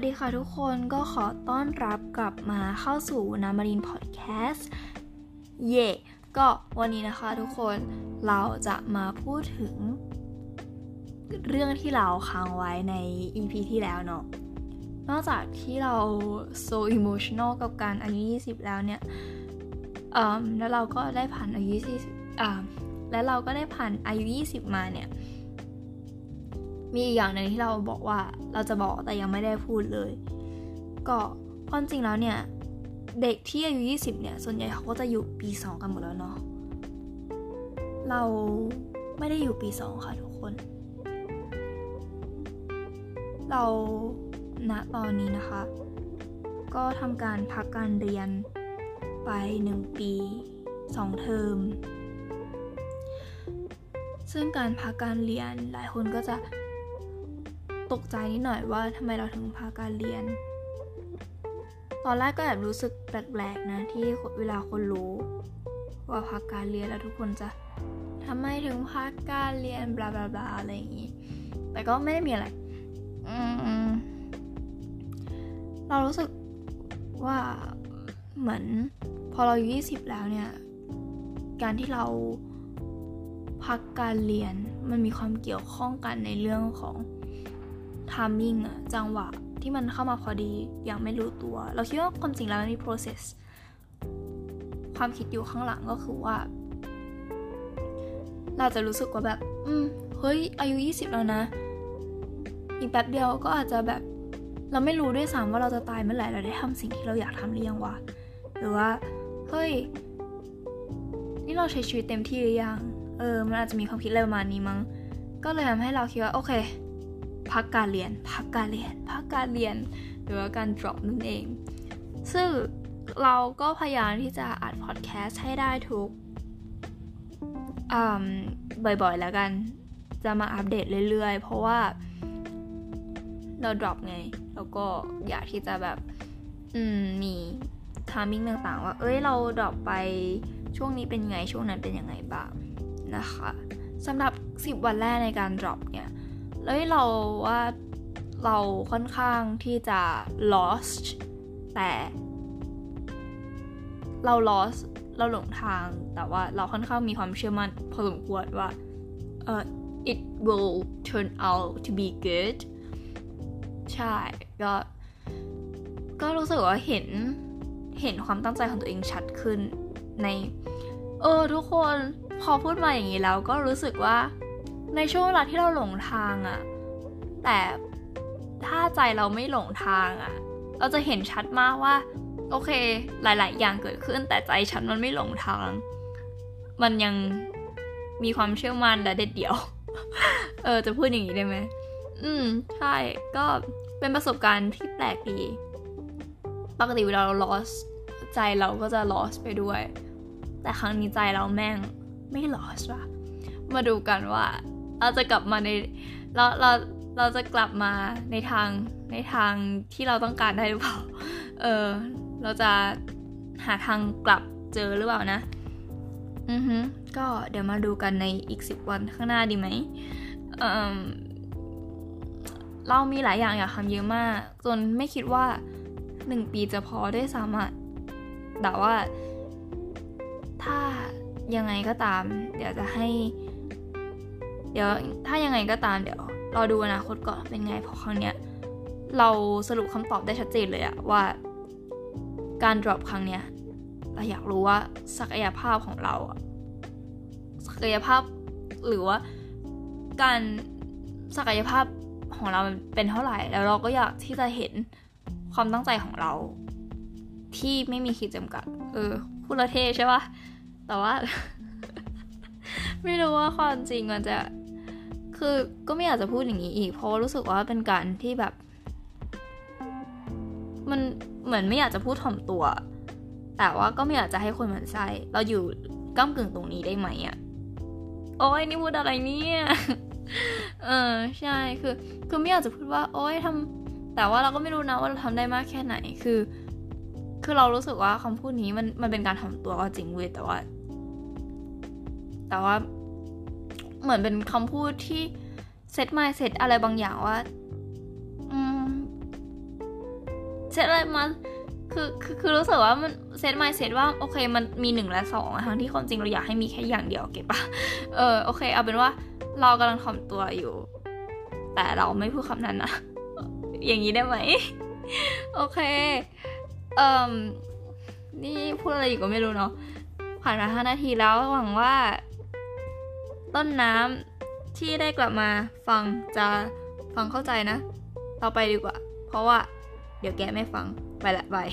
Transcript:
วัสดีค่ะทุกคนก็ขอต้อนรับกลับมาเข้าสู่นามารินพอดแคสต์เย่ก็วันนี้นะคะทุกคนเราจะมาพูดถึง เรื่องที่เราค้างไว้ใน EP ที่แล้วเนาะนอกจากที่เรา so emotional กับการอายุ 20 แล้วเนี่ยอืมแล้วเราก็ได้ผ่านอายุ20อ่าแล้วเราก็ได้ผ่านอายุ 20 มาเนี่ย มีอีกอย่างหนึ่งที่เราบอกว่าเราจะบอกแต่ยังไม่ได้พูดเลย ก็ความจริงแล้วเนี่ย เด็กที่อายุ 20 เนี่ย ส่วนใหญ่เขาก็จะอยู่ปี 2 กันหมดแล้วเนาะเราไม่ได้อยู่ปี 2 ค่ะทุกคน เราณตอนนี้นะคะ ก็ทำการพักการเรียนไป 1 ปี 2 เทอมซึ่งการพักการเรียนหลายคนก็จะ ตกใจนิดหน่อยว่าทำไมเราถึงพักการเรียน ตอนแรกก็แอบรู้สึกแปลกๆนะที่เวลาคนรู้ว่าพักการเรียนแล้วทุกคนจะทำไมถึงพักการเรียนบลาบลาบลาอะไรอย่างนี้ แต่ก็ไม่ได้มีอะไรอืมเรารู้สึกว่าเหมือนพอเราอายุยี่สิบแล้วเนี่ย การที่เราพักการเรียนมันมีความเกี่ยวข้องกันในเรื่องของ ทามมิ่งอะจังหวะที่มันเข้ามาพอดีอย่างไม่รู้ตัว เราคิดว่าความจริงแล้วมันมี process ความคิดอยู่ข้างหลังก็คือว่า เราจะรู้สึกว่าแบบ อืมเฮ้ย อายุ 20 แล้วนะ อีกแป๊บเดียวก็อาจจะแบบ เราไม่รู้ด้วยซ้ำว่าเราจะตายเมื่อไหร่เราได้ทำสิ่งที่เราอยากทำหรือยังวะหรือว่า เฮ้ย นี่เราใช้ชีวิตเต็มที่หรือยัง เออ มันอาจจะมีความคิดอะไรประมาณนี้มั้ง ก็เลยทำให้เราคิดว่า โอเค พักการเรียน พักการเรียน พักการเรียน หรือว่าการ drop นั่นเอง ซึ่งเราก็พยายามที่จะอัดพอดแคสต์ให้ได้ทุกบ่อยๆ แล้วกัน จะมาอัปเดตเรื่อยๆ เพราะว่าเรา drop ไง แล้วก็อยากที่จะแบบอืมมีทามิ่งต่างๆ ว่า เอ้ย เรา drop ไปช่วงนี้เป็นยังไง ช่วงนั้นเป็นยังไงบ้างนะคะสำหรับ 10 วันแรกในการ drop เนี่ย แล้วเราว่าเราค่อนข้างที่จะ lost แต่เรา lost เราหลงทางแต่ว่าเราค่อนข้างมีความเชื่อมั่นพอสมควรว่าเออ it will turn out to be good ใช่ก็ก็รู้สึกว่าเห็นเห็นความตั้งใจของตัวเองชัดขึ้นใน เออ ทุกคนพอพูดมาอย่างนี้แล้วก็รู้สึกว่า ในช่วงเวลาที่เราหลงทางอะแต่ถ้าใจเราไม่หลงทางอะเราจะเห็นชัดมากว่า โอเค หลาย ๆ อย่างเกิดขึ้น แต่ใจฉันมันไม่หลงทาง มันยังมีความเชื่อมั่นและเด็ดเดี่ยว เออ จะพูดอย่างนี้ได้ไหม อืม ใช่ ก็เป็นประสบการณ์ที่แปลกดี ปกติเวลาเรา lost ใจเราก็จะ lost ไปด้วย แต่ครั้งนี้ใจเราแม่งไม่ lost ว่ะ มาดูกันว่า เราจะกลับมาในเราเราเราจะกลับมาในทางในทางที่เราต้องการได้หรือเปล่า เออ เราจะหาทางกลับเจอหรือเปล่านะ อือฮึก็เดี๋ยวมาดูกันในอีกสิบวันข้างหน้าดีไหมเออเรามีหลายอย่างอยากทำเยอะมาก จนไม่คิดว่าหนึ่งปีจะพอได้สามารถแต่ว่า ถ้ายังไงก็ตาม เดี๋ยวจะให้ ดี๋ยวถ้ายังไงก็ตามเดี๋ยวรอดูอนาคตก่อนเป็นไงเพราะครั้งเนี้ยเราสรุปคำตอบได้ชัดเจนเลยอะว่า การ drop ครั้งเนี้ยเราอยากรู้ว่าศักยภาพของเราอะศักยภาพหรือว่าการศักยภาพของเราเป็นเท่าไหร่ แล้วเราก็อยากที่จะเห็นความตั้งใจของเรา ที่ไม่มีขีดจำกัด เออพูดละเทใช่ปะแต่ว่า ไม่รู้ว่าความจริงมันจะ คือก็ไม่อยากจะพูดอย่างนี้อีก เพราะรู้สึกว่าเป็นการที่แบบ มันเหมือนไม่อยากจะพูดถ่อมตัว แต่ว่าก็ไม่อยากจะให้คนหมันใส่เราอยู่ก้ากึ่งตรงนี้ได้ไหมอะโอ้ยนี่พูดอะไรเนี่ยเออใช่คือ คือไม่อยากจะพูดว่า โอ้ยทำแต่ว่าเราก็ไม่รู้นะว่าเราทำได้มากแค่ไหนคือ คือเรารู้สึกว่าคำพูดนี้มันมันเป็นการถ่อมตัวก็จริงเว้ยแต่ว่า แต่ว่า เหมือนเป็นคำพูดที่เซตมาเซตอะไรบางอย่างว่าอืมซตอะไรมาคือคือคือรู้สึกว่ามันเซตมาเซตว่าโอเคมันมีหนึ่งและสองทั้งที่ความจริงเราอยากให้มีแค่อย่างเดียวเก็บปะเออโอเค เอาเป็นว่าเรากำลังถ่อมตัวอยู่ แต่เราไม่พูดคำนั้นนะอย่างนี้ได้ไหมโอเคเอ่มนี่พูดอะไรอยู่ก็ไม่รู้เนาะผ่านมาห้านาทีแล้วหวังว่า ต้นน้ำที่ได้กลับมาฟังจะฟังเข้าใจนะ ต่อไปดีกว่า เพราะว่า เดี๋ยวแกไม่ฟังไปละบาย